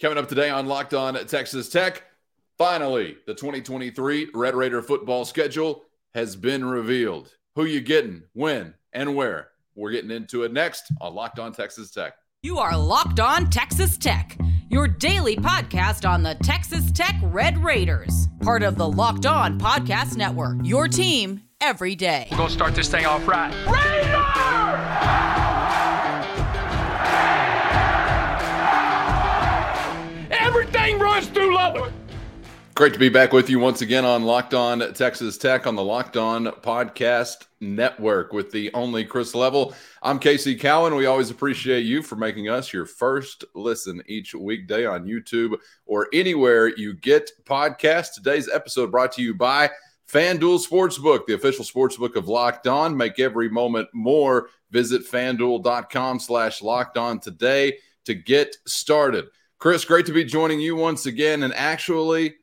Coming up today on Locked On Texas Tech, finally, the 2023 Red Raider football schedule has been revealed. Who you getting, when, and where? We're getting into it next on Locked On Texas Tech. You are Locked On Texas Tech, your daily podcast on the Texas Tech Red Raiders, part of the Locked On Podcast Network. Your team every day. We're going to start this thing off right. Raider! Great to be back with you once again on Locked On Texas Tech on the Locked On Podcast Network with the only Chris Level. I'm Casey Cowan. We always appreciate you for making us your first listen each weekday on YouTube or anywhere you get podcasts. Today's episode brought to you by FanDuel Sportsbook, the official sportsbook of Locked On. Make every moment more. Visit fanduel.com slash locked on today to get started. Chris, great to be joining you once again. And actually,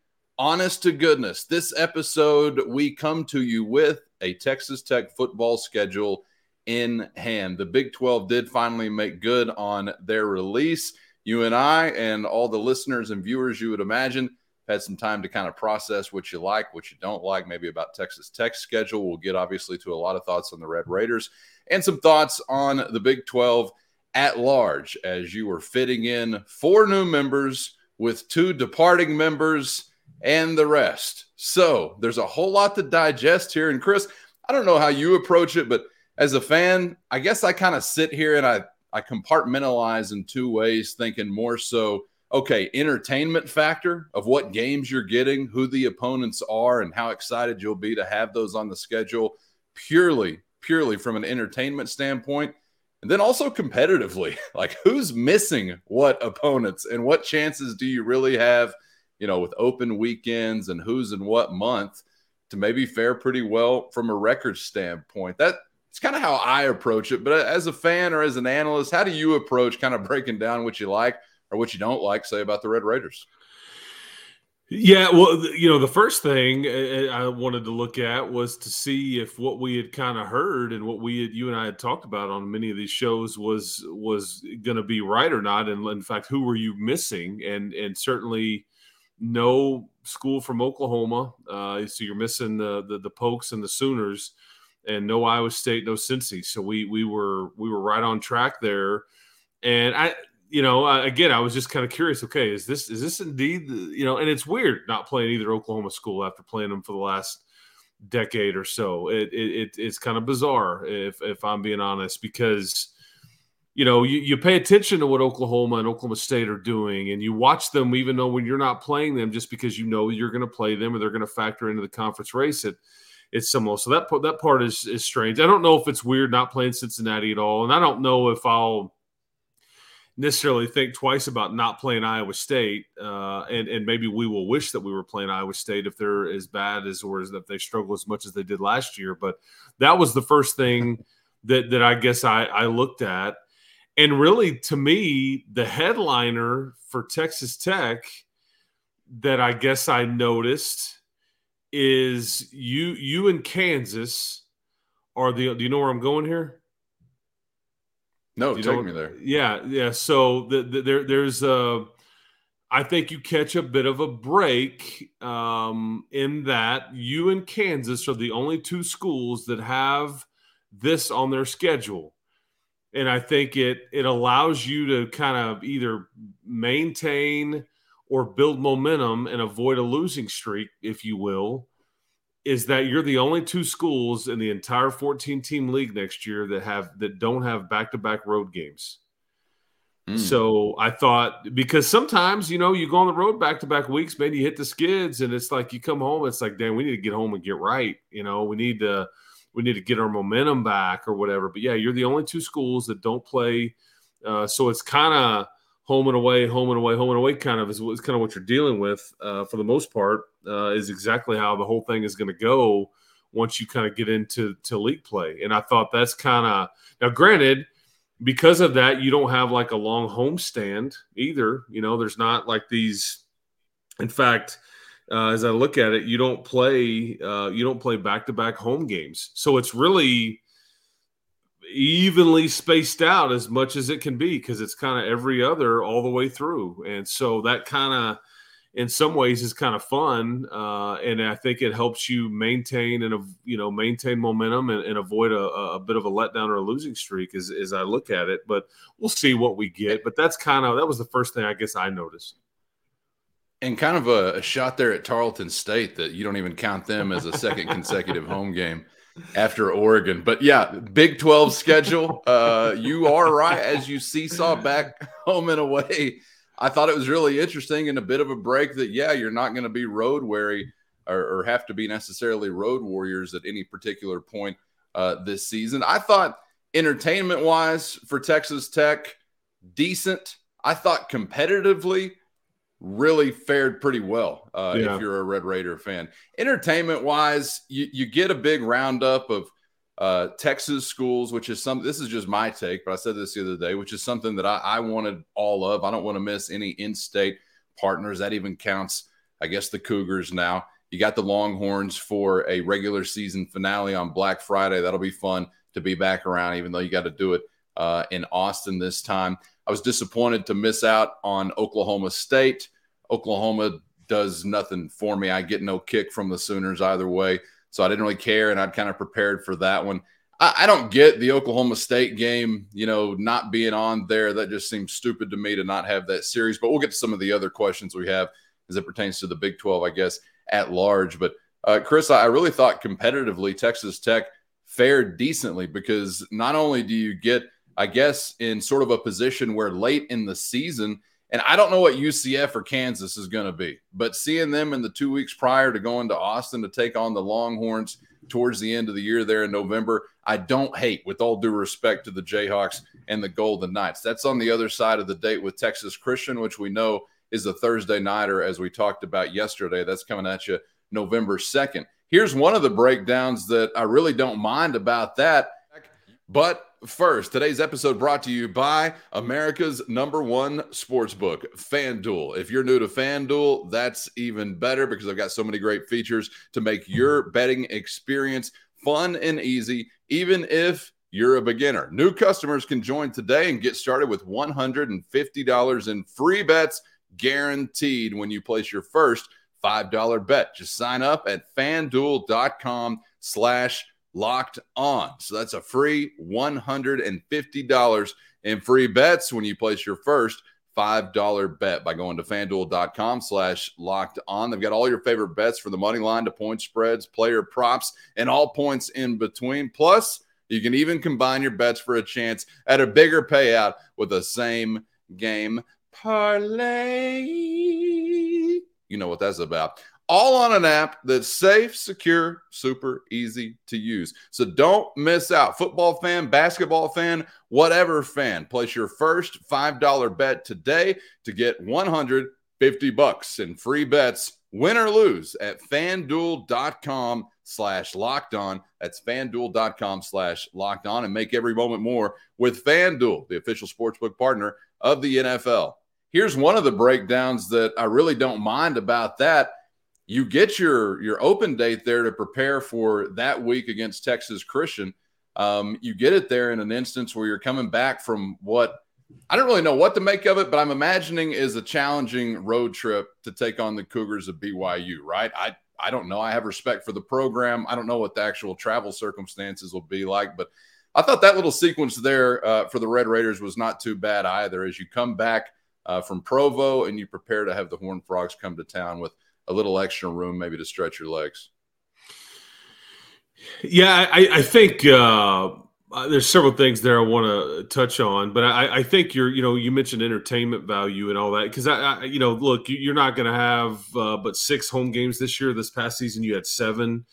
honest to goodness, this episode we come to you with a Texas Tech football schedule in hand. The Big 12 did finally make good on their release. You and I, and all the listeners and viewers you would imagine, had some time to kind of process what you like, what you don't like, maybe about Texas Tech schedule. We'll get obviously to a lot of thoughts on the Red Raiders and some thoughts on the Big 12 at large as you were fitting in four new members with two departing members and the rest. So there's a whole lot to digest here. And Chris, I don't know how you approach it, but as a fan, I guess I kind of sit here and I, I compartmentalize in two ways, thinking more so, okay, entertainment factor of what games you're getting, who the opponents are, and how excited you'll be to have those on the schedule purely, purely from an entertainment standpoint. And then also competitively, like who's missing what opponents and what chances do you really have, you know, with open weekends and who's in what month to maybe fare pretty well from a record standpoint. That it's kind of how I approach it. But as a fan or as an analyst, how do you approach kind of breaking down what you like or what you don't like, say about the Red Raiders? Yeah, well, you know, the first thing uh, uh, I wanted to look at was to see if what we had kind of heard and what we had, you and I had talked about on many of these shows was was going to be right or not, and in fact, who were you missing? And and certainly no school from Oklahoma, uh, so you're missing the, the the Pokes and the Sooners, and no Iowa State, no Cincy. So we we were we were right on track there, and I you know, again, I was just kind of curious. Okay, is this is this indeed you know? And it's weird not playing either Oklahoma school after playing them for the last decade or so. It, it it's kind of bizarre if if I'm being honest because you know you, you pay attention to what Oklahoma and Oklahoma State are doing and you watch them even though when you're not playing them just because you know you're going to play them or they're going to factor into the conference race. It it's similar. So that that part is is strange. I don't know if it's weird not playing Cincinnati at all, and I don't know if I'll necessarily think twice about not playing Iowa State, uh, and and maybe we will wish that we were playing Iowa State if they're as bad as or if they struggle as much as they did last year. But that was the first thing that that I guess I, I looked at, and really to me the headliner for Texas Tech that I guess I noticed is you you in Kansas are the do you know where I'm going here? No, you take me there. Yeah, yeah. So the, the, there, there's a. I think you catch a bit of a break um, in that you and Kansas are the only two schools that have this on their schedule, and I think it it allows you to kind of either maintain or build momentum and avoid a losing streak, if you will, is that you're the only two schools in the entire 14 team league next year that have that don't have back to back road games. Mm. So I thought because sometimes you know you go on the road back to back weeks, maybe you hit the skids, and it's like you come home, it's like, damn, we need to get home and get right. You know, we need to we need to get our momentum back or whatever. But yeah, you're the only two schools that don't play, uh, so it's kind of home and away, home and away, home and away kind of is, is kind of what you're dealing with uh, for the most part uh, is exactly how the whole thing is going to go once you kind of get into to league play. And I thought that's kind of now granted because of that you don't have like a long homestand either. You know, there's not like these. In fact, uh, as I look at it, you don't play uh, you don't play back to back home games, so it's really evenly spaced out as much as it can be because it's kind of every other all the way through. And so that kind of, in some ways, is kind of fun. Uh, and I think it helps you maintain and, you know, maintain momentum and, and avoid a, a, bit of a letdown or a losing streak as, as I look at it. But we'll see what we get. But that's kind of, that was the first thing I guess I noticed. And kind of a, a shot there at Tarleton State that you don't even count them as a second consecutive home game after Oregon. But yeah, Big 12 schedule. Uh, you are right as you seesaw back home and away. I thought it was really interesting and a bit of a break that, yeah, you're not going to be road weary or, or, have to be necessarily road warriors at any particular point uh, this season. I thought entertainment wise for Texas Tech, decent. I thought competitively, really fared pretty well uh, yeah. if you're a Red Raider fan. Entertainment wise, you, you get a big roundup of uh, Texas schools, which is some. This is just my take, but I said this the other day, which is something that I, I wanted all of. I don't want to miss any in-state partners. That even counts, I guess, the Cougars now. You got the Longhorns for a regular season finale on Black Friday. That'll be fun to be back around, even though you got to do it uh, in Austin this time. I was disappointed to miss out on Oklahoma State. Oklahoma does nothing for me. I get no kick from the Sooners either way. So I didn't really care, and I'd kind of prepared for that one. I, I don't get the Oklahoma State game, you know, not being on there. That just seems stupid to me to not have that series. But we'll get to some of the other questions we have as it pertains to the Big 12, I guess, at large. But uh, Chris, I really thought competitively Texas Tech fared decently because not only do you get – I guess, in sort of a position where late in the season, and I don't know what UCF or Kansas is going to be, but seeing them in the two weeks prior to going to Austin to take on the Longhorns towards the end of the year there in November, I don't hate, with all due respect to the Jayhawks and the Golden Knights. That's on the other side of the date with Texas Christian, which we know is a Thursday nighter, as we talked about yesterday. That's coming at you November 2nd. Here's one of the breakdowns that I really don't mind about that. But First, today's episode brought to you by America's number one sports book, FanDuel. If you're new to FanDuel, that's even better because I've got so many great features to make your betting experience fun and easy, even if you're a beginner. New customers can join today and get started with $150 in free bets guaranteed when you place your first $5 bet. Just sign up at fanduel.com slash locked on. So that's a free $150 in free bets when you place your first $5 bet by going to fanduel.com slash locked on. They've got all your favorite bets from the money line to point spreads, player props, and all points in between. Plus, you can even combine your bets for a chance at a bigger payout with a same game parlay. You know what that's about all on an app that's safe, secure, super easy to use. So don't miss out. Football fan, basketball fan, whatever fan, place your first $5 bet today to get 150 bucks in free bets, win or lose at fanduel.com slash locked on. That's fanduel.com slash locked on and make every moment more with FanDuel, the official sportsbook partner of the NFL. Here's one of the breakdowns that I really don't mind about that you get your your open date there to prepare for that week against Texas Christian. Um, you get it there in an instance where you're coming back from what I don't really know what to make of it, but I'm imagining is a challenging road trip to take on the Cougars of BYU, right? I I don't know. I have respect for the program. I don't know what the actual travel circumstances will be like, but I thought that little sequence there uh, for the Red Raiders was not too bad either. As you come back uh, from Provo and you prepare to have the Horned Frogs come to town with a little extra room maybe to stretch your legs. Yeah, I, I think uh, uh there's several things there I want to touch on, but I, I, think you're, you know, you mentioned entertainment value and all that because I, I, you know, look, you're not going to have uh, but six home games this year. This past season, you had seven,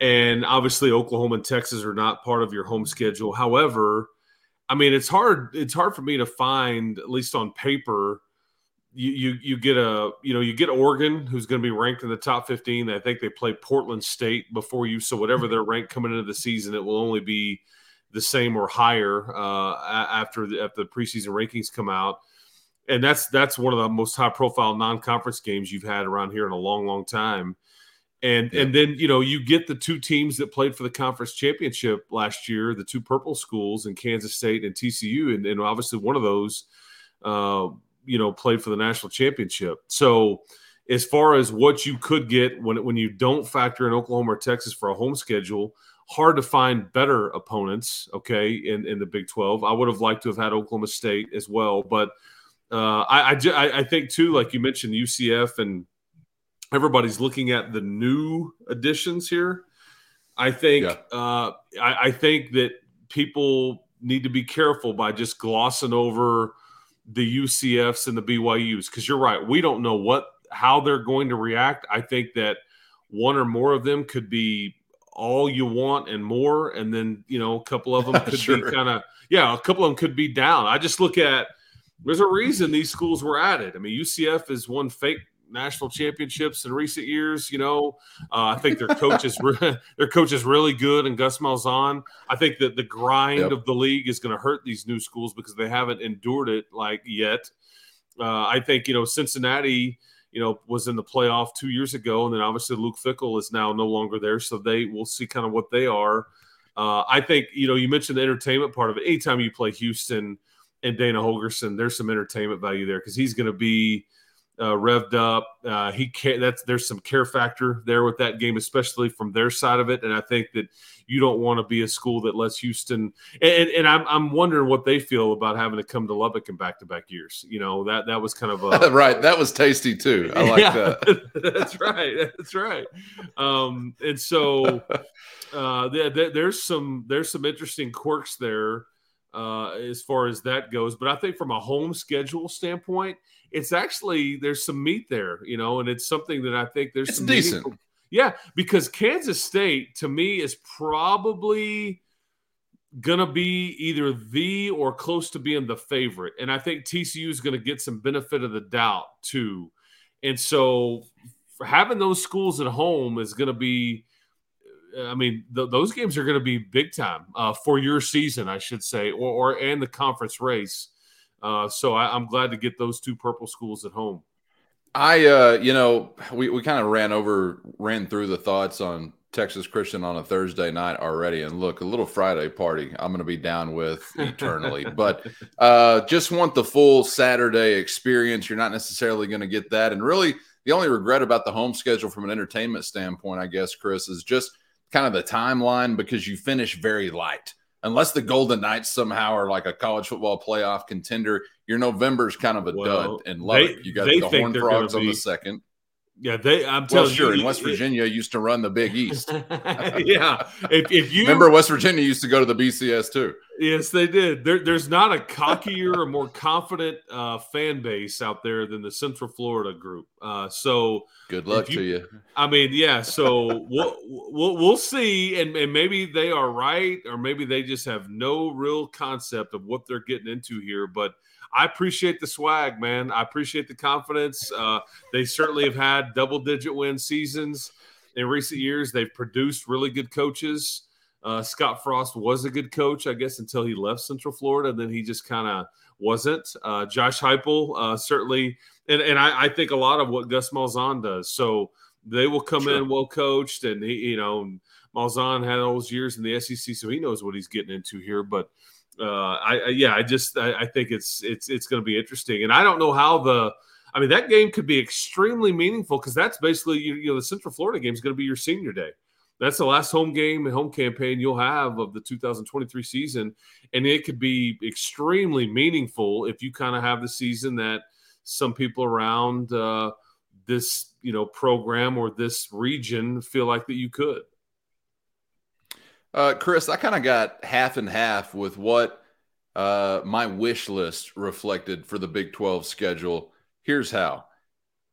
and obviously Oklahoma and Texas are not part of your home schedule. However, I mean, it's hard. It's hard for me to find, at least on paper, you, you you get a you know you get Oregon who's going to be ranked in the top 15 I think they play Portland State before you so whatever their rank coming into the season it will only be the same or higher uh, after the, after the preseason rankings come out. And that's that's one of the most high profile non-conference games you've had around here in a long long time. And yeah. and then you know you get the two teams that played for the conference championship last year, the two purple schools in Kansas State and TCU, and, and obviously one of those, uh, you know, played for the national championship. So as far as what you could get when when you don't factor in Oklahoma or Texas for a home schedule, hard to find better opponents. Okay, in in the Big Twelve, I would have liked to have had Oklahoma State as well, but uh, I, I I think too, like you mentioned, UCF and everybody's looking at the new additions here. I think yeah. uh, I, I, think that people need to be careful by just glossing over the UCFs and the BYUs because you're right. We don't know what how they're going to react. I think that one or more of them could be all you want and more, and then you know a couple of them could sure. be kind of yeah, a couple of them could be down. I just look at there's a reason these schools were added. I mean, UCF is one fake national championships in recent years. You know, uh, I think their coach is re- their coach is really good, and Gus Malzahn. I think that the grind yep. of the league is going to hurt these new schools because they haven't endured it like yet. Uh, I think you know Cincinnati. You know, was in the playoff two years ago, and then obviously Luke Fickell is now no longer there, so they will see kind of what they are. Uh, I think you know you mentioned the entertainment part of it. Anytime you play Houston and Dana Holgorsen, there's some entertainment value there because he's going to be uh, revved up. Uh, he can that's there's some care factor there with that game, especially from their side of it. And I think that you don't want to be a school that lets Houston. And, and I'm I'm wondering what they feel about having to come to Lubbock in back to back years. You know that that was kind of a right. That was tasty too. I like yeah, that. that's right. That's right. Um, and so uh, there, there's some there's some interesting quirks there uh, as far as that goes. But I think from a home schedule standpoint, it's actually there's some meat there, you know, and it's something that I think there's it's some decent. Yeah, because Kansas State to me is probably gonna be either the or close to being the favorite, and I think TCU is to get some benefit of the doubt too. And so, having those schools at home is going to be I mean, th- those games are going to be big time uh, for your season, I should say, or, or and the conference race. Uh, so I, am glad to get those two purple schools at home. I, uh, you know, we, we kind of ran over, ran through the thoughts on Texas Christian on a Thursday night already. And look, a little Friday party I'm going to be down with eternally. but uh, just want the full Saturday experience. You're not necessarily going to get that. And really, the only regret about the home schedule from an entertainment standpoint, I guess, Chris, is just kind of the timeline because you finish very light. Unless the Golden Knights somehow are like a college football playoff contender, your November's kind of a well, dud. And love they, it. You got the Horn Frogs on the second. Yeah, they. I'm telling well, sure. You, in West Virginia, it, used to run the Big East. yeah, if, if you remember, West Virginia used to go to the BCS too. Yes, they did. There, there's not a cockier or more confident uh, fan base out there than the Central Florida group. Uh, so good luck you, to you. I mean, yeah. So we'll, we'll we'll see, and, and maybe they are right, or maybe they just have no real concept of what they're getting into here, but I appreciate the swag, man. I appreciate the confidence. Uh, they certainly have had double digit win seasons in recent years. They've produced really good coaches. Uh, Scott Frost was a good coach, I guess, until he left Central Florida. Then he just kind of wasn't. Uh, Josh Heupel uh, certainly, and, and I, I, think a lot of what Gus Malzahn does. So they will come sure. in well coached, and he, you know, Malzahn had all those years in the SEC, so he knows what he's getting into here. But uh, I, I, yeah, I just I, I think it's it's it's going to be interesting, and I don't know how the. I mean, that game could be extremely meaningful because that's basically you, you know the Central Florida game is going to be your senior day. That's the last home game and home campaign you'll have of the 2023 season, and it could be extremely meaningful if you kind of have the season that some people around uh, this you know program or this region feel like that you could. Uh, Chris, I kind of got half and half with what uh, my wish list reflected for the Big 12 schedule. Here's how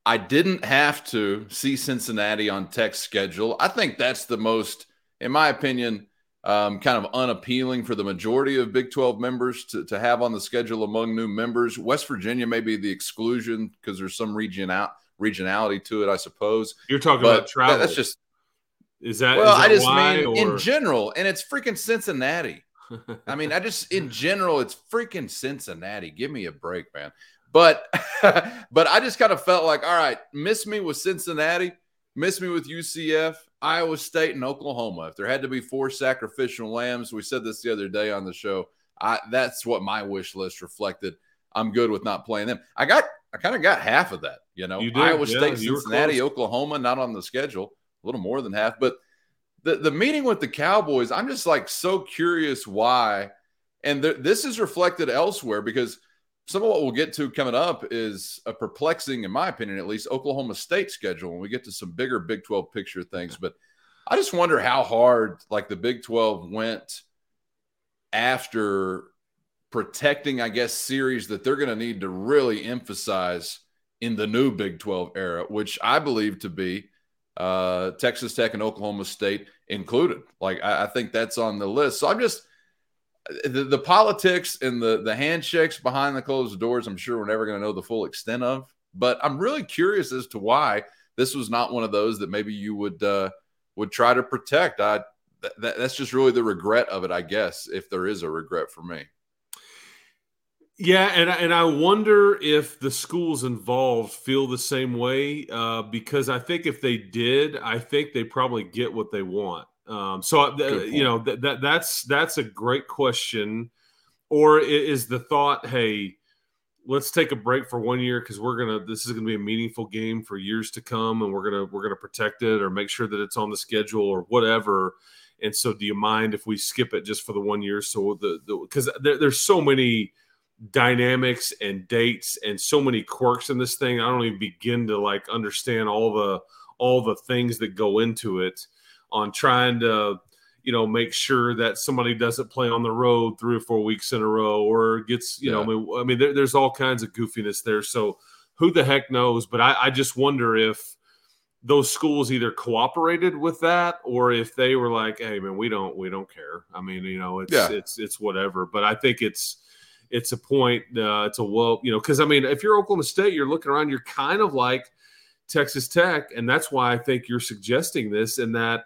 I didn't have to see Cincinnati on Tech's schedule. I think that's the most, in my opinion, um, kind of unappealing for the majority of Big 12 members to, to have on the schedule among new members. West Virginia may be the exclusion because there's some region out regionality to it, I suppose. You're talking but about travel. That, that's just is that well? Is that I just why, mean or? in general, and it's freaking Cincinnati. I mean, I just in general, it's freaking Cincinnati. Give me a break, man. But but I just kind of felt like, all right, miss me with Cincinnati, Miss me with UCF, Iowa State, and Oklahoma. If there had to be four sacrificial lambs, we said this the other day on the show. I, that's what my wish list reflected. I'm good with not playing them. I got, I kind of got half of that. You know, You did, Iowa yeah, State, Cincinnati. Oklahoma, not on the schedule. A little more than half, but the the meeting with the Cowboys, I'm just like so curious why. And th- this is reflected elsewhere because some of what we'll get to coming up is a perplexing, in my opinion, at least, Oklahoma State schedule when we get to some bigger Big 12 picture things. But I just wonder how hard like the Big 12 went after protecting, I guess, series that they're going to need to really emphasize in the new Big 12 era, which I believe to be uh, Texas Tech and Oklahoma State included. Like, I, I think that's on the list. So I'm just the, the politics and the the handshakes behind the closed doors. I'm sure we're never going to know the full extent of. But I'm really curious as to why this was not one of those that maybe you would uh, would try to protect. I th- that, that's just really the regret of it, I guess, if there is a regret for me. Yeah, and I- and I wonder if the schools involved feel the same way uh, because I think if they did, I think they probably get what they want. Um, so uh, you know that, that that's that's a great question. Or is the thought, hey, let's take a break for one year because we're gonna this is gonna be a meaningful game for years to come, and we're gonna we're gonna protect it or make sure that it's on the schedule or whatever. And so, do you mind if we skip it just for the one year? So the because there, there's so many dynamics and dates and so many quirks in this thing. I don't even begin to like understand all the all the things that go into it on trying to you know make sure that somebody doesn't play on the road three or four weeks in a row or gets you know I mean, I mean there, there's all kinds of goofiness there. So who the heck knows? But I, I just wonder if those schools either cooperated with that or if they were like, "Hey, man, we don't we don't care." I mean, you know, it's Yeah. it's it's whatever. But I think it's it's a point. Uh, it's a well, you know, because I mean, if you're Oklahoma State, you're looking around, you're kind of like Texas Tech, and that's why I think you're suggesting this, and that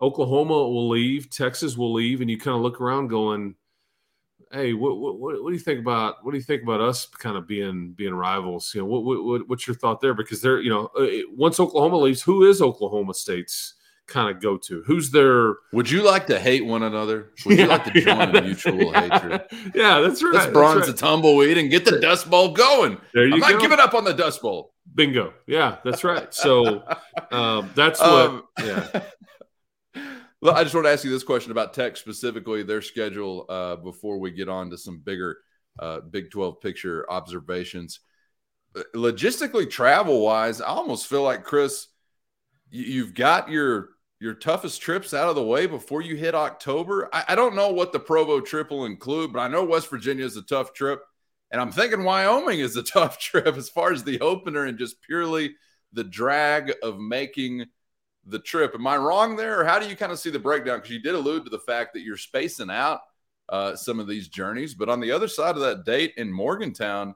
Oklahoma will leave, Texas will leave, and you kind of look around, going, "Hey, what what, what do you think about what do you think about us kind of being being rivals? You know, what, what, what what's your thought there? Because they're you know, uh, once Oklahoma leaves, who is Oklahoma State's kind of go to? Who's their Would you like to hate one another? Would you like to join yeah, in mutual yeah. hatred? Yeah, that's right. Let's bronze right. the tumbleweed and get the Dust Bowl going. There you I'm not giving up on the Dust Bowl. Bingo. Yeah, that's right. So um, that's what. Um, yeah. well, I just want to ask you this question about Tech specifically, their schedule, uh, before we get on to some bigger uh, Big 12 picture observations. Uh, Logistically, travel wise, I almost feel like, Chris, you've got your your toughest trips out of the way before you hit October. I, I don't know what the Provo trip will include, but I know West Virginia is a tough trip. And I'm thinking Wyoming is a tough trip as far as the opener and just purely the drag of making the trip. Am I wrong there? Or how do you kind of see the breakdown? Because you did allude to the fact that you're spacing out uh, some of these journeys. But on the other side of that date in Morgantown,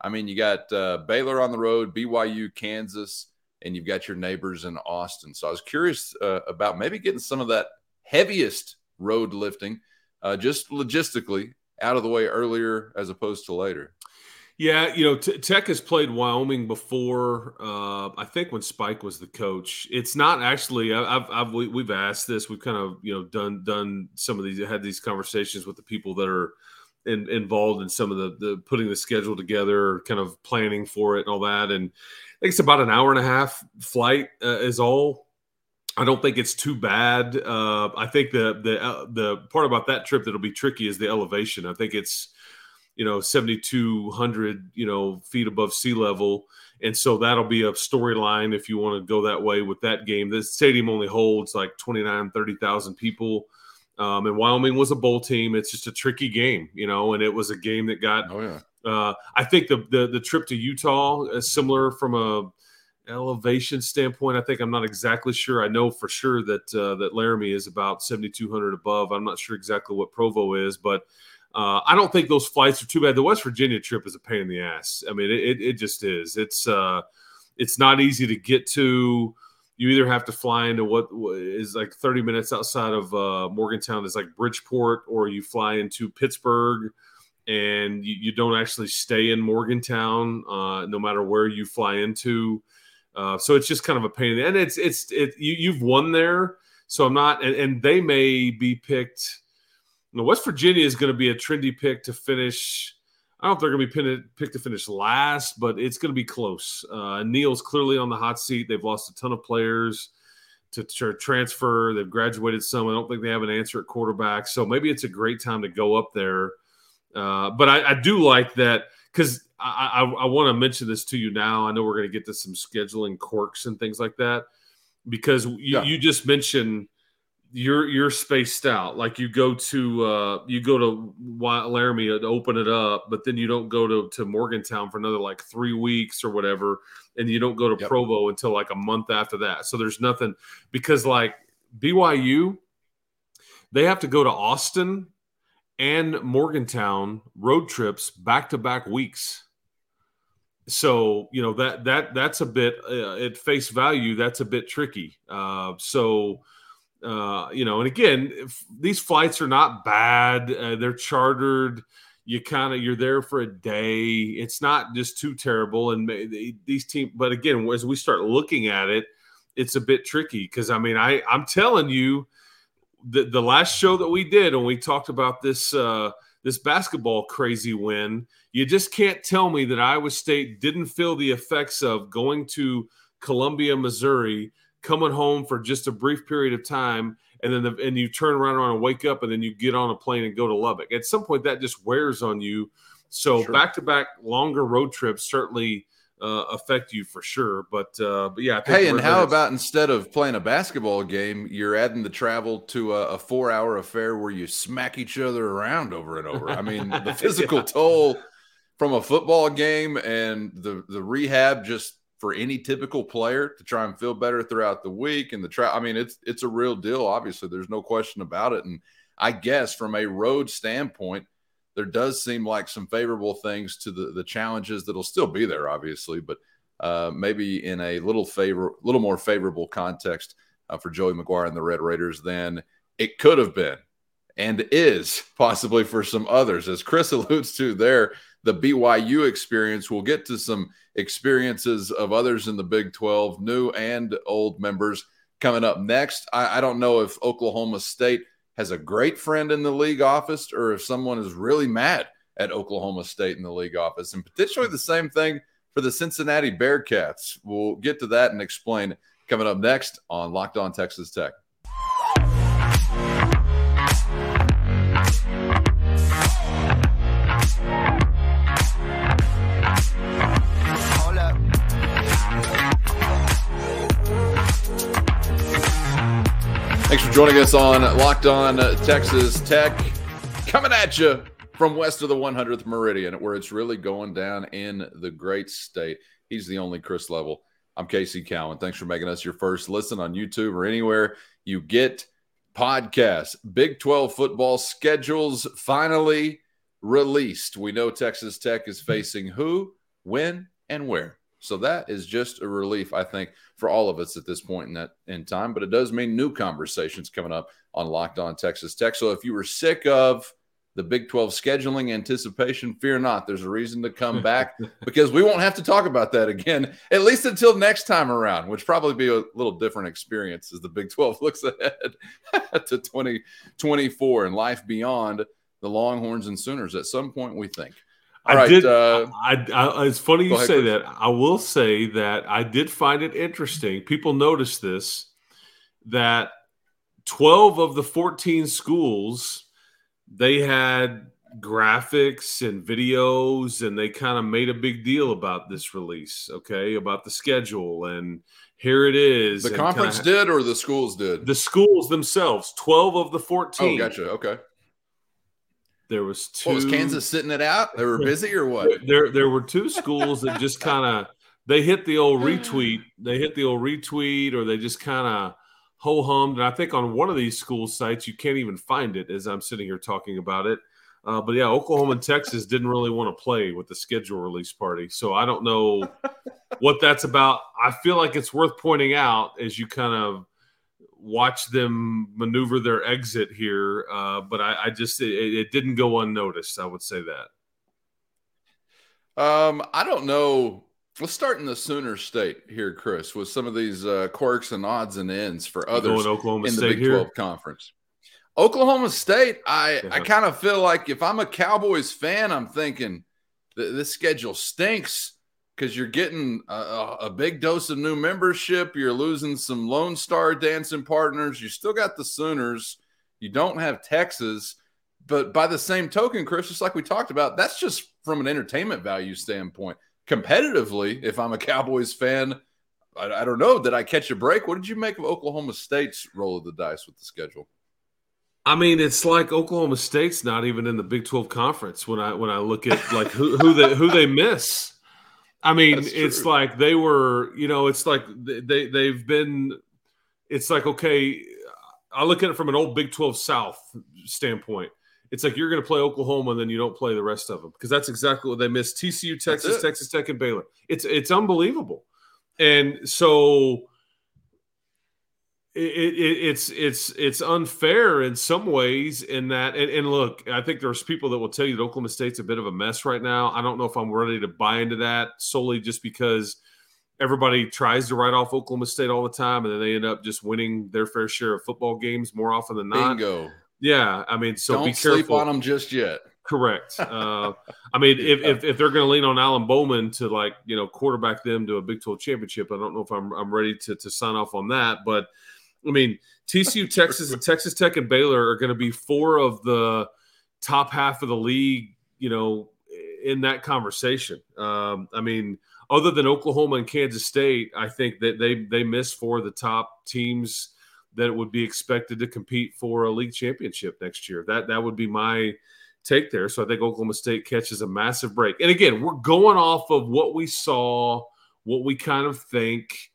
I mean, you got uh, Baylor on the road, BYU, Kansas, and you've got your neighbors in Austin. So I was curious uh, about maybe getting some of that heaviest road lifting uh, just logistically out of the way earlier as opposed to later. Yeah, you know, T- Tech has played Wyoming before. Uh, I think when Spike was the coach, it's not actually. I've, I've we- we've asked this. We've kind of you know done done some of these had these conversations with the people that are in, involved in some of the the putting the schedule together, kind of planning for it and all that. And think it's about an hour and a half flight uh, is all. I don't think it's too bad. Uh, I think the the uh, the part about that trip that'll be tricky is the elevation. I think it's you know 7200 you know feet above sea level and so that'll be a storyline if you want to go that way with that game the stadium only holds like 29 30000 people um, and wyoming was a bowl team it's just a tricky game you know and it was a game that got Oh, yeah. Uh, I think the, the the trip to Utah is similar from a elevation standpoint. I think I'm not exactly sure. I know for sure that uh, that Laramie is about 7,200 above. I'm not sure exactly what Provo is, but uh, I don't think those flights are too bad. The West Virginia trip is a pain in the ass. I mean, it, it, just is. It's uh, it's not easy to get to. You either have to fly into what what is like 30 minutes outside of uh, Morgantown is like Bridgeport, or you fly into Pittsburgh and you, you don't actually stay in Morgantown, uh, no matter where you fly into. Uh, so it's just kind of a pain. And it's it's it, you you've won there, so I'm not. And, and they may be picked. You know, West Virginia is going to be a trendy pick to finish. I don't know if they're going to be picked to finish last, but it's going to be close. Uh, Neal's clearly on the hot seat. They've lost a ton of players to transfer. They've graduated some. I don't think they have an answer at quarterback. So maybe it's a great time to go up there. Uh, but I, I, do like that because I, I, I want to mention this to you now. I know we're going to get to some scheduling quirks and things like that because you, yeah. you just mentioned you're you're spaced out. Like you go to uh, you go to Laramie to open it up, but then you don't go to, to Morgantown for another like three weeks or whatever, and you don't go to yep. Provo until like a month after that. So there's nothing because like BYU, they have to go to Austin and Morgantown road trips back to back weeks. So you know that that that's a bit uh, at face value. That's a bit tricky. Uh, so uh, you know, and again, these flights are not bad. Uh, they're chartered. You kind of you're there for a day. It's not just too terrible. And these team, but again, as we start looking at it, it's a bit tricky because I mean, I I'm telling you, the the last show that we did when we talked about this uh, this basketball crazy win, you just can't tell me that Iowa State didn't feel the effects of going to Columbia, Missouri coming home for just a brief period of time and then the, and you turn around and wake up and then you get on a plane and go to Lubbock. At some point, that just wears on you. So back to back longer road trips certainly uh, affect you for sure. But uh, but yeah. hey, and how about instead of playing a basketball game, you're adding the travel to a, a four hour affair where you smack each other around over and over. I mean, the physical yeah. toll from a football game and the the rehab just for any typical player to try and feel better throughout the week and the try. I mean, it's it's a real deal. Obviously, there's no question about it. And I guess from a road standpoint, there does seem like some favorable things to the the challenges that'll still be there, obviously, but uh, maybe in a little favor, little more favorable context uh, for Joey McGuire and the Red Raiders than it could have been and is possibly for some others. As Chris alludes to there, the BYU experience. We'll get to some experiences of others in the Big 12, new and old members coming up next. I, I, don't know if Oklahoma State has a great friend in the league office or if someone is really mad at Oklahoma State in the league office, and potentially the same thing for the Cincinnati Bearcats. We'll get to that and explain coming up next on Locked On Texas Tech. Thanks for joining us on Locked On Texas Tech. Coming at you from west of the 100th Meridian, where it's really going down in the great state. He's the only Chris Level. I'm Casey Cowan. Thanks for making us your first listen on YouTube or anywhere you get podcasts. Big 12 football schedules finally released. We know Texas Tech is facing who, when, and where. So that is just a relief, I think, for all of us at this point in that in time. But it does mean new conversations coming up on Locked On Texas Tech. So if you were sick of the Big 12 scheduling anticipation, fear not. There's a reason to come back because we won't have to talk about that again, at least until next time around, which probably be a little different experience as the Big 12 looks ahead to 2024 and life beyond the Longhorns and Sooners at some point, we think. I right, did. Uh, I, I, it's funny you ahead, say Chris. that. I will say that I did find it interesting. People noticed this that 12 of the 14 schools they had graphics and videos and they kind of made a big deal about this release okay about the schedule and here it is the conference kinda, did or the schools did the schools themselves 12 of the 14 oh gotcha okay there was two. What, was Kansas sitting it out? They were busy or what? There, there were two schools that just kind of they hit the old retweet. They hit the old retweet, or they just kind of ho hummed. And I think on one of these school sites, you can't even find it as I'm sitting here talking about it. Uh, but yeah, Oklahoma and Texas didn't really want to play with the schedule release party. So I don't know what that's about. I feel like it's worth pointing out as you kind of watch them maneuver their exit here, uh, but I, I just it, it, didn't go unnoticed. I would say that. Um, I don't know Let's start in the Sooner State here, Chris, with some of these uh, quirks and odds and ends for others in Oklahoma in the State Big here? 12 conference. Oklahoma State, I, Yeah. I kind of feel like if I'm a Cowboys fan, I'm thinking th- this schedule stinks because you're getting a, a, big dose of new membership. You're losing some Lone Star dancing partners. You still got the Sooners. You don't have Texas. But by the same token, Chris, just like we talked about, that's just from an entertainment value standpoint. Competitively, if I'm a Cowboys fan, I, I don't know. Did I catch a break? What did you make of Oklahoma State's roll of the dice with the schedule? I mean, it's like Oklahoma State's not even in the Big Twelve conference when I when I look at like who who they who they miss. I mean, That's it's true. like they were, you know, it's like they- they they've been. It's like okay, I look at it from an old Big Twelve South standpoint. It's like you're going to play Oklahoma and then you don't play the rest of them because that's exactly what they missed. TCU, Texas. Texas Tech, and Baylor. It's it's unbelievable, and so it, it, it's it's it's unfair in some ways in that and, and look i think there's people that will tell you that oklahoma state's a bit of a mess right now i don't know if i'm ready to buy into that solely just because everybody tries to write off oklahoma state all the time and then they end up just winning their fair share of football games more often than not Bingo. yeah i mean so don't be sleep careful on them just yet. Correct. Uh, I mean, if, if, if they're going to lean on Alan Bowman to like you know quarterback them to a Big Twelve championship, I don't know if I'm I'm ready to to sign off on that. But I mean, TCU, Texas, and Texas Tech and Baylor are going to be four of the top half of the league. You know, in that conversation. Um, I mean, other than Oklahoma and Kansas State, I think that they they miss four of the top teams that would be expected to compete for a league championship next year. That that would be my take there. So I think Oklahoma State catches a massive break. And again, we're going off of what we saw, what we kind of think.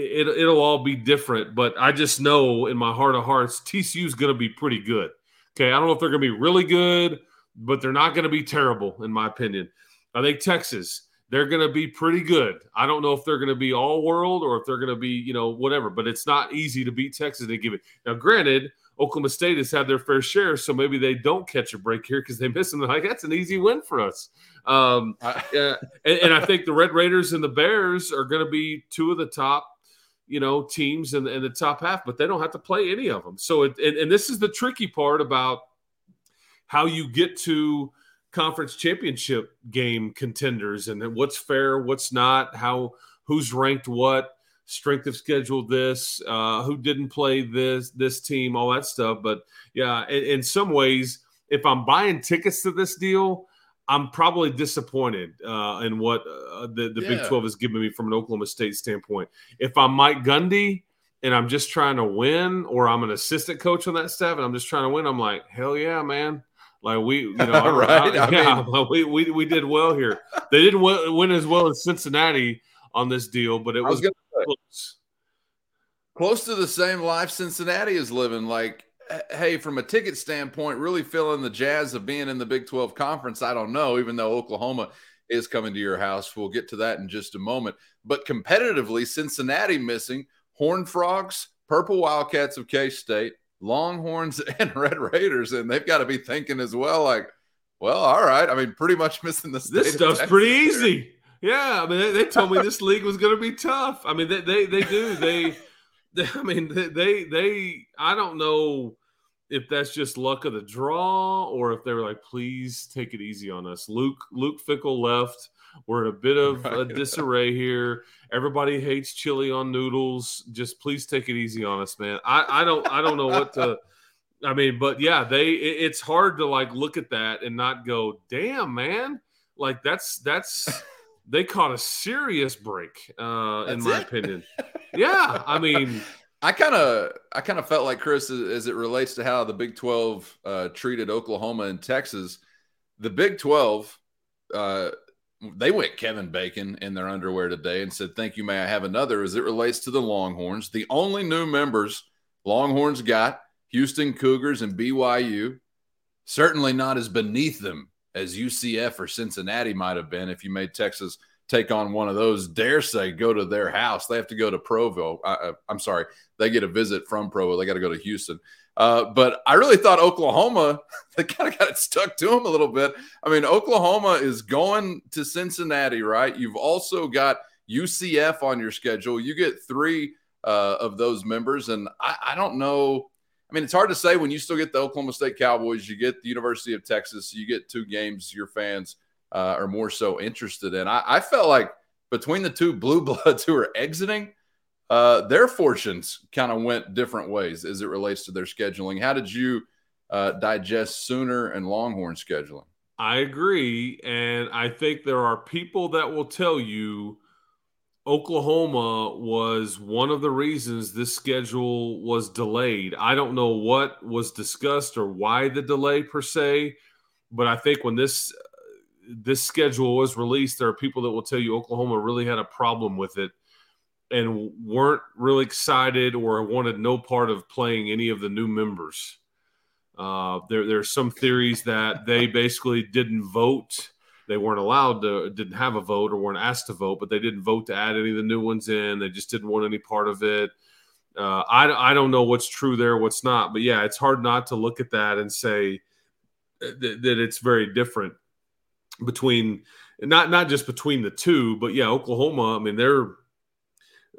It, it'll all be different, but I just know in my heart of hearts, TCU is going to be pretty good. Okay, I don't know if they're going to be really good, but they're not going to be terrible, in my opinion. I think Texas, they're going to be pretty good. I don't know if they're going to be all world or if they're going to be, you know, whatever, but it's not easy to beat Texas and give it. Now, granted, Oklahoma State has had their fair share, so maybe they don't catch a break here because they miss them. They're like, that's an easy win for us. Um, yeah, and, and I think the Red Raiders and the Bears are going to be two of the top, you know, teams in the, in the top half, but they don't have to play any of them. So, it, and, and this is the tricky part about how you get to conference championship game contenders and what's fair, what's not, how who's ranked what, strength of schedule this, uh, who didn't play this this team, all that stuff. But yeah, in, in some ways, if I'm buying tickets to this deal, I'm probably disappointed uh, in what uh, the, the Big 12 has given me from an Oklahoma State standpoint. If I'm Mike Gundy and I'm just trying to win, or I'm an assistant coach on that staff and I'm just trying to win, I'm like, hell yeah, man. Like we, you know, Right, I- I yeah, we, we we did well here. They didn't win, win as well as Cincinnati on this deal, but it I was was, close. close to the same life Cincinnati is living. Like, hey, from a ticket standpoint, really feeling the jazz of being in the Big 12 conference. I don't know, even though Oklahoma is coming to your house. We'll get to that in just a moment. But competitively, Cincinnati missing Horned Frogs, Purple Wildcats of K State, Longhorns, and Red Raiders. And they've got to be thinking as well, like, well, all right. I mean, pretty much missing This of stuff's pretty here. easy. Yeah, I mean, they, they told me this league was going to be tough. I mean, they they, they do. They, they, I mean, they, they they. I don't know if that's just luck of the draw or if they were like, please take it easy on us. Luke Luke Fickell left. We're in a bit of a disarray here. Everybody hates chili on noodles. Just please take it easy on us, man. I, I don't I don't know what to. I mean, but yeah, they. It, it's hard to like look at that and not go, damn, man. Like that's that's they caught a serious break, uh, in my it? opinion. Yeah, I mean, I kind of, I kind of felt like Chris, as, it relates to how the Big Twelve uh, treated Oklahoma and Texas. The Big Twelve, uh, they went Kevin Bacon in their underwear today and said, "Thank you, may I have another?" As it relates to the Longhorns, the only new members Longhorns got Houston Cougars and BYU. Certainly not as beneath them as UCF or Cincinnati might have been if you made Texas take on one of those. Dare say go to their house. They have to go to Provo. I, am sorry, they get a visit from Provo. They got to go to Houston. Uh, but I really thought Oklahoma, they kind of got it stuck to them a little bit. I mean, Oklahoma is going to Cincinnati, right? You've also got UCF on your schedule. You get three uh, of those members. And I, I don't know. I mean, it's hard to say when you still get the Oklahoma State Cowboys, you get the University of Texas, you get two games your fans uh, are more so interested in. I, I, felt like between the two blue bloods who are exiting, uh, their fortunes kind of went different ways as it relates to their scheduling. How did you uh, digest Sooner and Longhorn scheduling? I agree. And I think there are people that will tell you Oklahoma was one of the reasons this schedule was delayed. I don't know what was discussed or why the delay per se, but I think when this this schedule was released, there are people that will tell you Oklahoma really had a problem with it and weren't really excited or wanted no part of playing any of the new members. Uh, there, there are some theories that they basically didn't vote. They weren't allowed to didn't have a vote or weren't asked to vote but they didn't vote to add any of the new ones in. They just didn't want any part of it. Uh, I, I don't know what's true there what's not but yeah it's hard not to look at that and say that, that it's very different between not not just between the two but yeah oklahoma i mean they're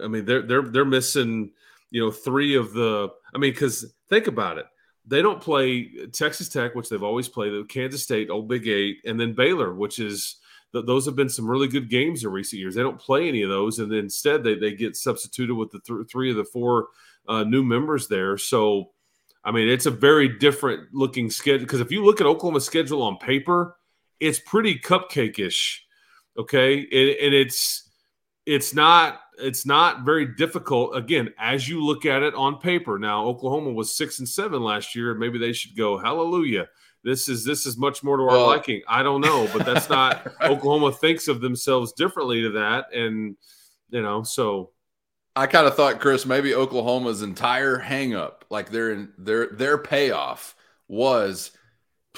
i mean they're they're they're missing you know three of the i mean because think about it they don't play Texas Tech, which they've always played, Kansas State, Old Big Eight, and then Baylor, which is those have been some really good games in recent years. They don't play any of those, and instead they, they get substituted with the th- three of the four uh, new members there. So, I mean, it's a very different looking schedule because if you look at Oklahoma's schedule on paper, it's pretty cupcake-ish. Okay, and, and it's it's not it's not very difficult. Again as you look at it on paper now oklahoma was six and seven last year and maybe they should go hallelujah. This is this is much more to our well, liking. I don't know but that's not oklahoma thinks of themselves differently to that and you know so. I kind of thought chris maybe oklahoma's entire hangup like their their their payoff was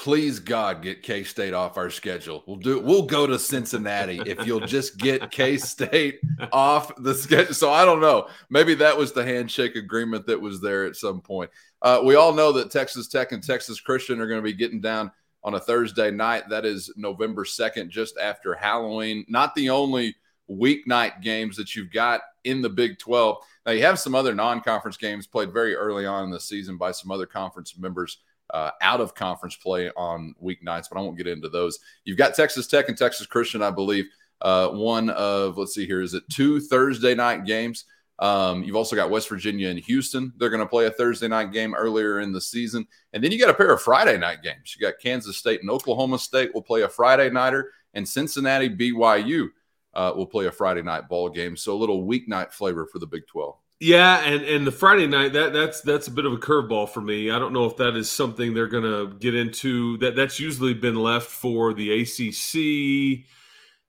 please God get K State off our schedule. We'll do we'll go to Cincinnati if you'll just get K State off the schedule. So I don't know. Maybe that was the handshake agreement that was there at some point. Uh, we all know that Texas Tech and Texas Christian are going to be getting down on a Thursday night. That is November 2nd, just after Halloween. Not the only weeknight games that you've got in the Big 12. Now, you have some other non conference games played very early on in the season by some other conference members uh, out of conference play on weeknights, but I won't get into those. You've got Texas Tech and Texas Christian, I believe. Uh, one of, let's see here, is it two Thursday night games? Um, you've also got West Virginia and Houston. They're going to play a Thursday night game earlier in the season. And then you got a pair of Friday night games. You got Kansas State and Oklahoma State will play a Friday nighter, and Cincinnati BYU uh, will play a Friday night ball game. So a little weeknight flavor for the Big 12. Yeah, and and the Friday night that that's that's a bit of a curveball for me. I don't know if that is something they're going to get into. That that's usually been left for the ACC.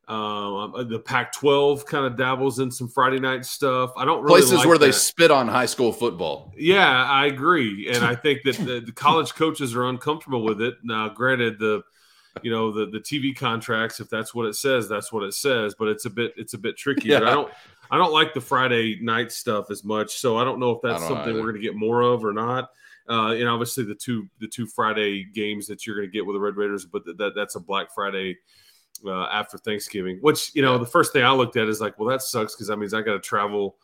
Um, uh, the Pac-12 kind of dabbles in some Friday night stuff. I don't really places like where that. they spit on high school football. Yeah, I agree, and I think that the, the college coaches are uncomfortable with it. Now, granted, the you know the the TV contracts, if that's what it says, that's what it says. But it's a bit it's a bit tricky. Yeah. I don't I don't like the Friday night stuff as much, so I don't know if that's something either. we're going to get more of or not. Uh, and obviously the two the two Friday games that you're going to get with the Red Raiders, but that that's a Black Friday uh, after Thanksgiving. Which you know the first thing I looked at is like, well, that sucks because that means I got to travel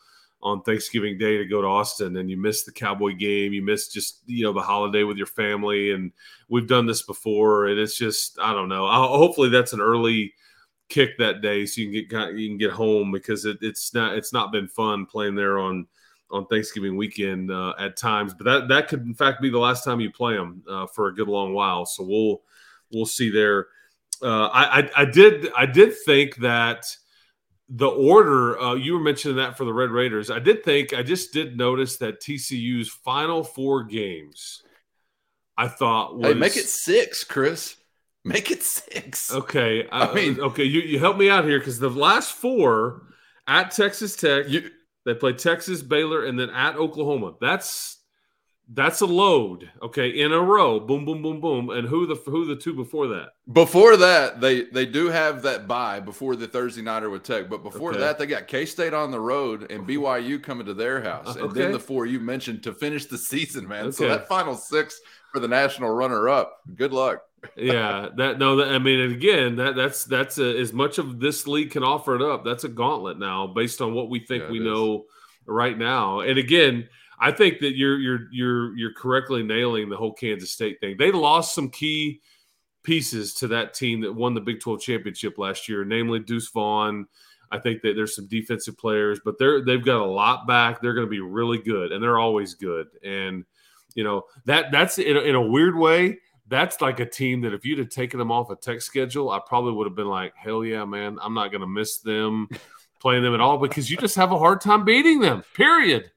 on Thanksgiving Day to go to Austin, and you miss the Cowboy game, you miss just you know the holiday with your family, and we've done this before, and it's just I don't know. I'll, hopefully that's an early kick that day so you can get you can get home because it, it's not it's not been fun playing there on on Thanksgiving weekend uh, at times. But that that could in fact be the last time you play them uh, for a good long while. So we'll we'll see there. Uh, I, I, I did I did think that the order uh, you were mentioning that for the Red Raiders. I did think I just did notice that TCU's final four games. I thought was, hey, make it six, Chris. Make it six. Okay. I, I mean, okay, you, you help me out here because the last four at Texas Tech, you, they play Texas, Baylor, and then at Oklahoma. That's That's a load, okay, in a row. Boom, boom, boom, boom. And who the who the two before that? Before that, they they do have that bye before the Thursday nighter with Tech, but before Okay. that, they got K State on the road and BYU coming to their house, and then the four you mentioned to finish the season, man. So that final six for the national runner up. Good luck. Yeah, that no, that, I mean, and again, that that's that's a, as much of this league can offer it up. That's a gauntlet now, based on what we think Yeah, we is. know right now. And again, I think that you're you're you're you're correctly nailing the whole Kansas State thing. They lost some key pieces to that team that won the Big 12 championship last year, namely Deuce Vaughn. I think that there's some defensive players, but they're they've got a lot back. They're going to be really good, and they're always good. And you know that that's in a, in a weird way. That's like a team that if you'd have taken them off a tech schedule, I probably would have been like, hell yeah, man, I'm not going to miss them playing them at all because you just have a hard time beating them. Period.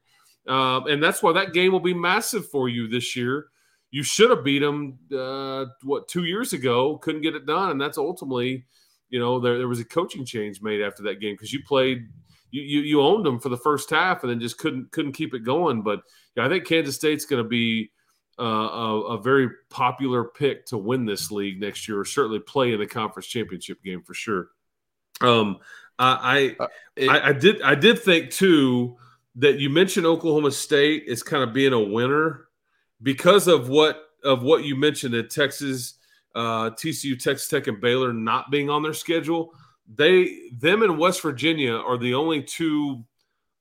Um, and that's why that game will be massive for you this year. You should have beat them uh, what two years ago, couldn't get it done, and that's ultimately, you know, there, there was a coaching change made after that game because you played, you, you you owned them for the first half and then just couldn't couldn't keep it going. But yeah, I think Kansas State's going to be uh, a, a very popular pick to win this league next year, or certainly play in the conference championship game for sure. Um, I, I It- I, I did I did think too that you mentioned Oklahoma State is kind of being a winner because of what of what you mentioned at Texas, uh, TCU, Texas Tech, and Baylor not being on their schedule. They them and West Virginia are the only two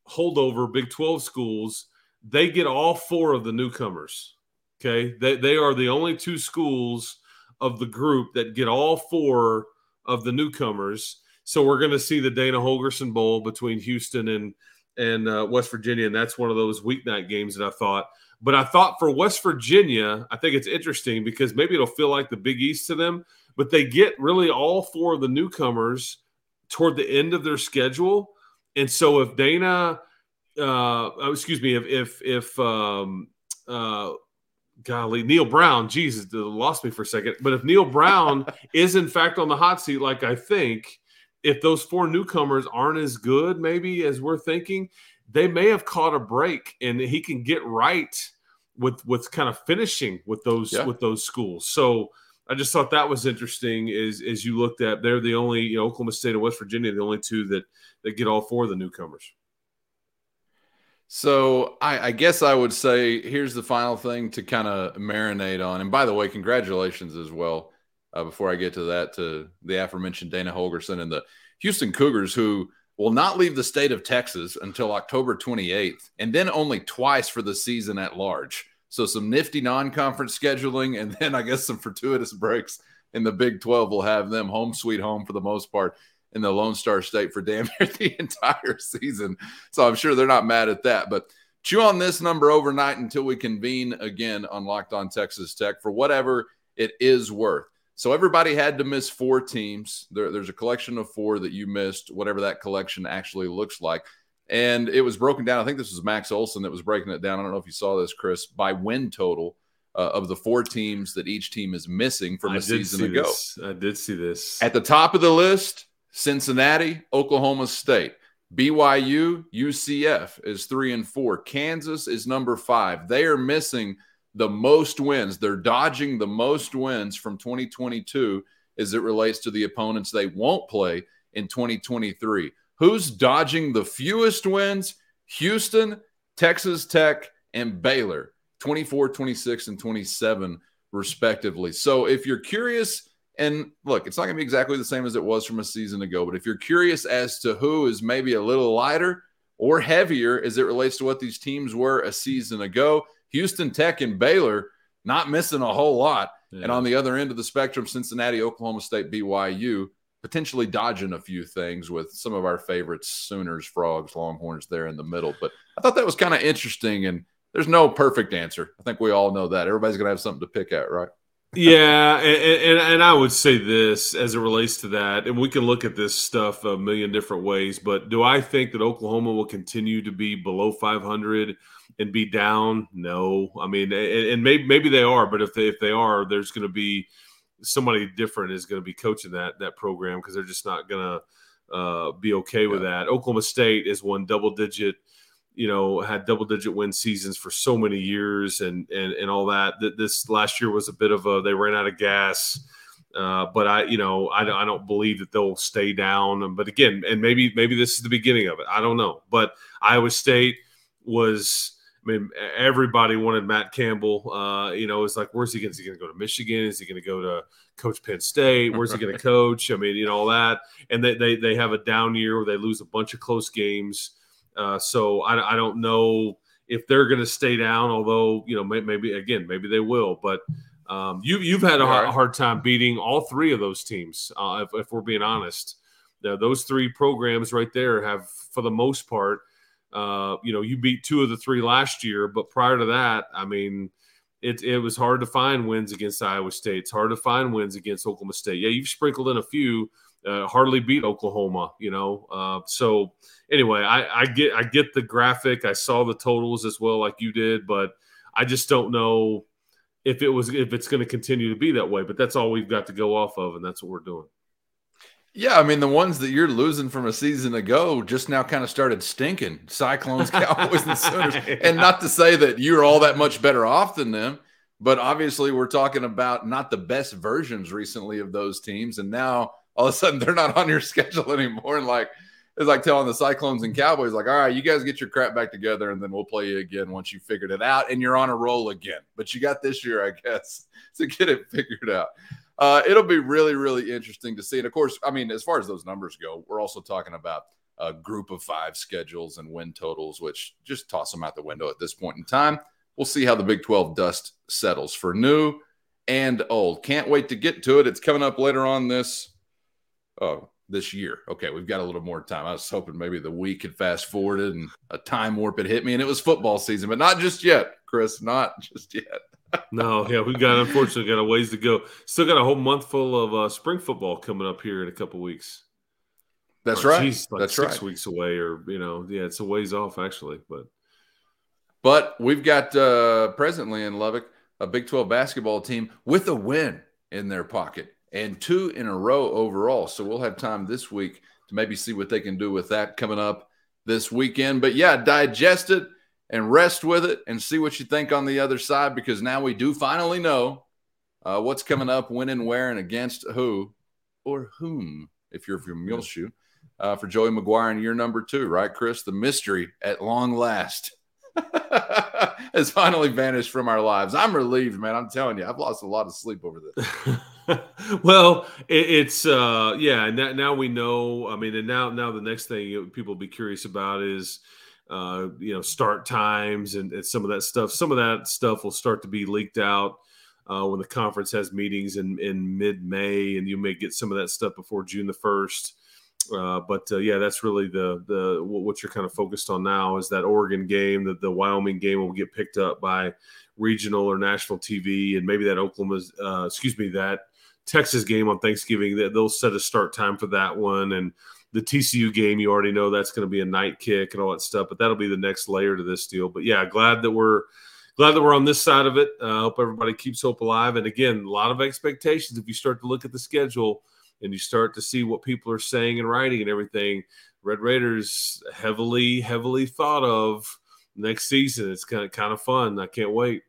holdover Big Twelve schools. They get all four of the newcomers. Okay, they they are the only two schools of the group that get all four of the newcomers. So we're going to see the Dana Holgorsen Bowl between Houston and and uh, West Virginia, and that's one of those weeknight games that I thought. But I thought for West Virginia, I think it's interesting because maybe it'll feel like the Big East to them, but they get really all four of the newcomers toward the end of their schedule, and so if Dana, uh, oh, excuse me, if if if um, uh, golly, Neal Brown, Jesus, lost me for a second. But if Neal Brown is in fact on the hot seat, like I think, if those four newcomers aren't as good, maybe as we're thinking, they may have caught a break, and he can get right with with kind of finishing with those Yeah. with those schools. So. I just thought that was interesting. Is as you looked at, they're the only you know Oklahoma State and West Virginia, the only two that that get all four of the newcomers. So I, I guess I would say here's the final thing to kind of marinate on. And by the way, congratulations as well. Uh, before I get to that, to the aforementioned Dana Holgorsen and the Houston Cougars, who will not leave the state of Texas until October 28th, and then only twice for the season at large. So some nifty non-conference scheduling, and then I guess some fortuitous breaks in the Big 12 will have them home sweet home for the most part in the Lone Star State for damn near the entire season. So I'm sure they're not mad at that. But chew on this number overnight until we convene again on Locked On Texas Tech for whatever it is worth. So everybody had to miss four teams. There, there's a collection of four that you missed, whatever that collection actually looks like. And it was broken down. I think this was Max Olson that was breaking it down. I don't know if you saw this, Chris, by win total uh, of the four teams that each team is missing from I a season ago. This. I did see this. At the top of the list, Cincinnati, Oklahoma State. BYU, UCF is three and four. Kansas is number five. They are missing the most wins. They're dodging the most wins from 2022 as it relates to the opponents they won't play in 2023. Who's dodging the fewest wins? Houston, Texas Tech, and Baylor, 24, 26, and 27, respectively. So if you're curious, and look, it's not going to be exactly the same as it was from a season ago, but if you're curious as to who is maybe a little lighter or heavier as it relates to what these teams were a season ago, Houston Tech and Baylor not missing a whole lot. Yeah. And on the other end of the spectrum, Cincinnati, Oklahoma State, BYU, potentially dodging a few things with some of our favorites, Sooners, Frogs, Longhorns there in the middle. But I thought that was kind of interesting. And there's no perfect answer. I think we all know that. Everybody's going to have something to pick at, right? Yeah, and, and and I would say this as it relates to that, and we can look at this stuff a million different ways. But do I think that Oklahoma will continue to be below 500 and be down? No, I mean, and, and maybe maybe they are, but if they if they are, there's going to be somebody different is going to be coaching that that program because they're just not going to uh, be okay with that. Oklahoma State is one double digit you know, had double digit win seasons for so many years and and and all that. That this last year was a bit of a they ran out of gas. Uh, but I, you know, I, I don't believe that they'll stay down. But again, and maybe maybe this is the beginning of it. I don't know. But Iowa State was. I mean, everybody wanted Matt Campbell. Uh, you know, it's like, where's he going? Is he going to go to Michigan? Is he going to go to coach Penn State? Where's he going to coach? I mean, you know, all that. And they, they they have a down year where they lose a bunch of close games. Uh, so I, I don't know if they're going to stay down. Although you know, maybe, maybe again, maybe they will. But um, you you've had a, hard, a hard time beating all three of those teams. Uh, if, if, we're being honest, uh, those three programs right there have, for the most part, uh, you know, you beat two of the three last year. But prior to that, I mean. It, it was hard to find wins against Iowa State. It's hard to find wins against Oklahoma State. Yeah, you've sprinkled in a few, uh, hardly beat Oklahoma, you know. Uh, so anyway, I, I, get I get the graphic. I saw the totals as well, like you did, but I just don't know if it was if it's going to continue to be that way. But that's all we've got to go off of, and that's what we're doing. Yeah, I mean the ones that you're losing from a season ago just now kind of started stinking. Cyclones, Cowboys, and Sooners. yeah. And not to say that you're all that much better off than them, but obviously we're talking about not the best versions recently of those teams, and now all of a sudden they're not on your schedule anymore. And like it's like telling the Cyclones and Cowboys, like, all right, you guys get your crap back together, and then we'll play you again once you figured it out, and you're on a roll again. But you got this year, I guess, to get it figured out. Uh, it'll be really, really interesting to see. And of course, I mean, as far as those numbers go, we're also talking about a group of five schedules and win totals, which just toss them out the window at this point in time. We'll see how the Big 12 dust settles for new and old. Can't wait to get to it. It's coming up later on this. Oh, this year. Okay, we've got a little more time. I was hoping maybe the week had fast forwarded and a time warp had hit me, and it was football season, but not just yet, Chris. Not just yet. no, yeah, we've got unfortunately got a ways to go. Still got a whole month full of uh, spring football coming up here in a couple weeks. That's or, right. Geez, like That's six right. weeks away, or you know, yeah, it's a ways off actually, but. But we've got uh, presently in Lubbock a Big 12 basketball team with a win in their pocket and two in a row overall. So we'll have time this week to maybe see what they can do with that coming up this weekend. But yeah, digest it and rest with it and see what you think on the other side because now we do finally know uh, what's coming up, when and where, and against who or whom, if you're from Muleshoe, uh, for Joey McGuire in year number two, right, Chris? The mystery at long last. has finally vanished from our lives. I'm relieved, man. I'm telling you, I've lost a lot of sleep over this. well, it, it's uh, yeah. Now, now we know. I mean, and now now the next thing people will be curious about is uh, you know start times and, and, some of that stuff. Some of that stuff will start to be leaked out. Uh, when the conference has meetings in, in mid May, and you may get some of that stuff before June the first. Uh, but uh, yeah, that's really the the what you're kind of focused on now is that Oregon game, that the Wyoming game will get picked up by regional or national TV, and maybe that Oklahoma, uh, excuse me, that Texas game on Thanksgiving. That they'll set a start time for that one, and the TCU game, you already know that's going to be a night kick and all that stuff. But that'll be the next layer to this deal. But yeah, glad that we're glad that we're on this side of it. I uh, hope everybody keeps hope alive. And again, a lot of expectations. If you start to look at the schedule and you start to see what people are saying and writing and everything, Red Raiders heavily, heavily thought of next season. It's kind of kind of fun. I can't wait.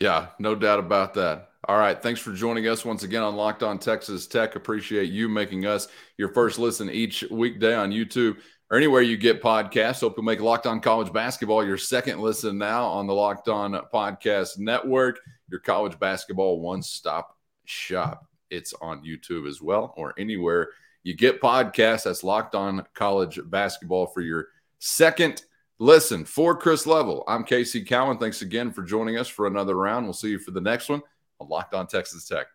Yeah, no doubt about that. All right. Thanks for joining us once again on Locked On Texas Tech. Appreciate you making us your first listen each weekday on YouTube or anywhere you get podcasts. Hope you make Locked On College Basketball your second listen now on the Locked On Podcast Network, your college basketball one stop shop. It's on YouTube as well, or anywhere you get podcasts. That's Locked On College Basketball for your second listen. For Chris Level, I'm Casey Cowan. Thanks again for joining us for another round. We'll see you for the next one on Locked On Texas Tech.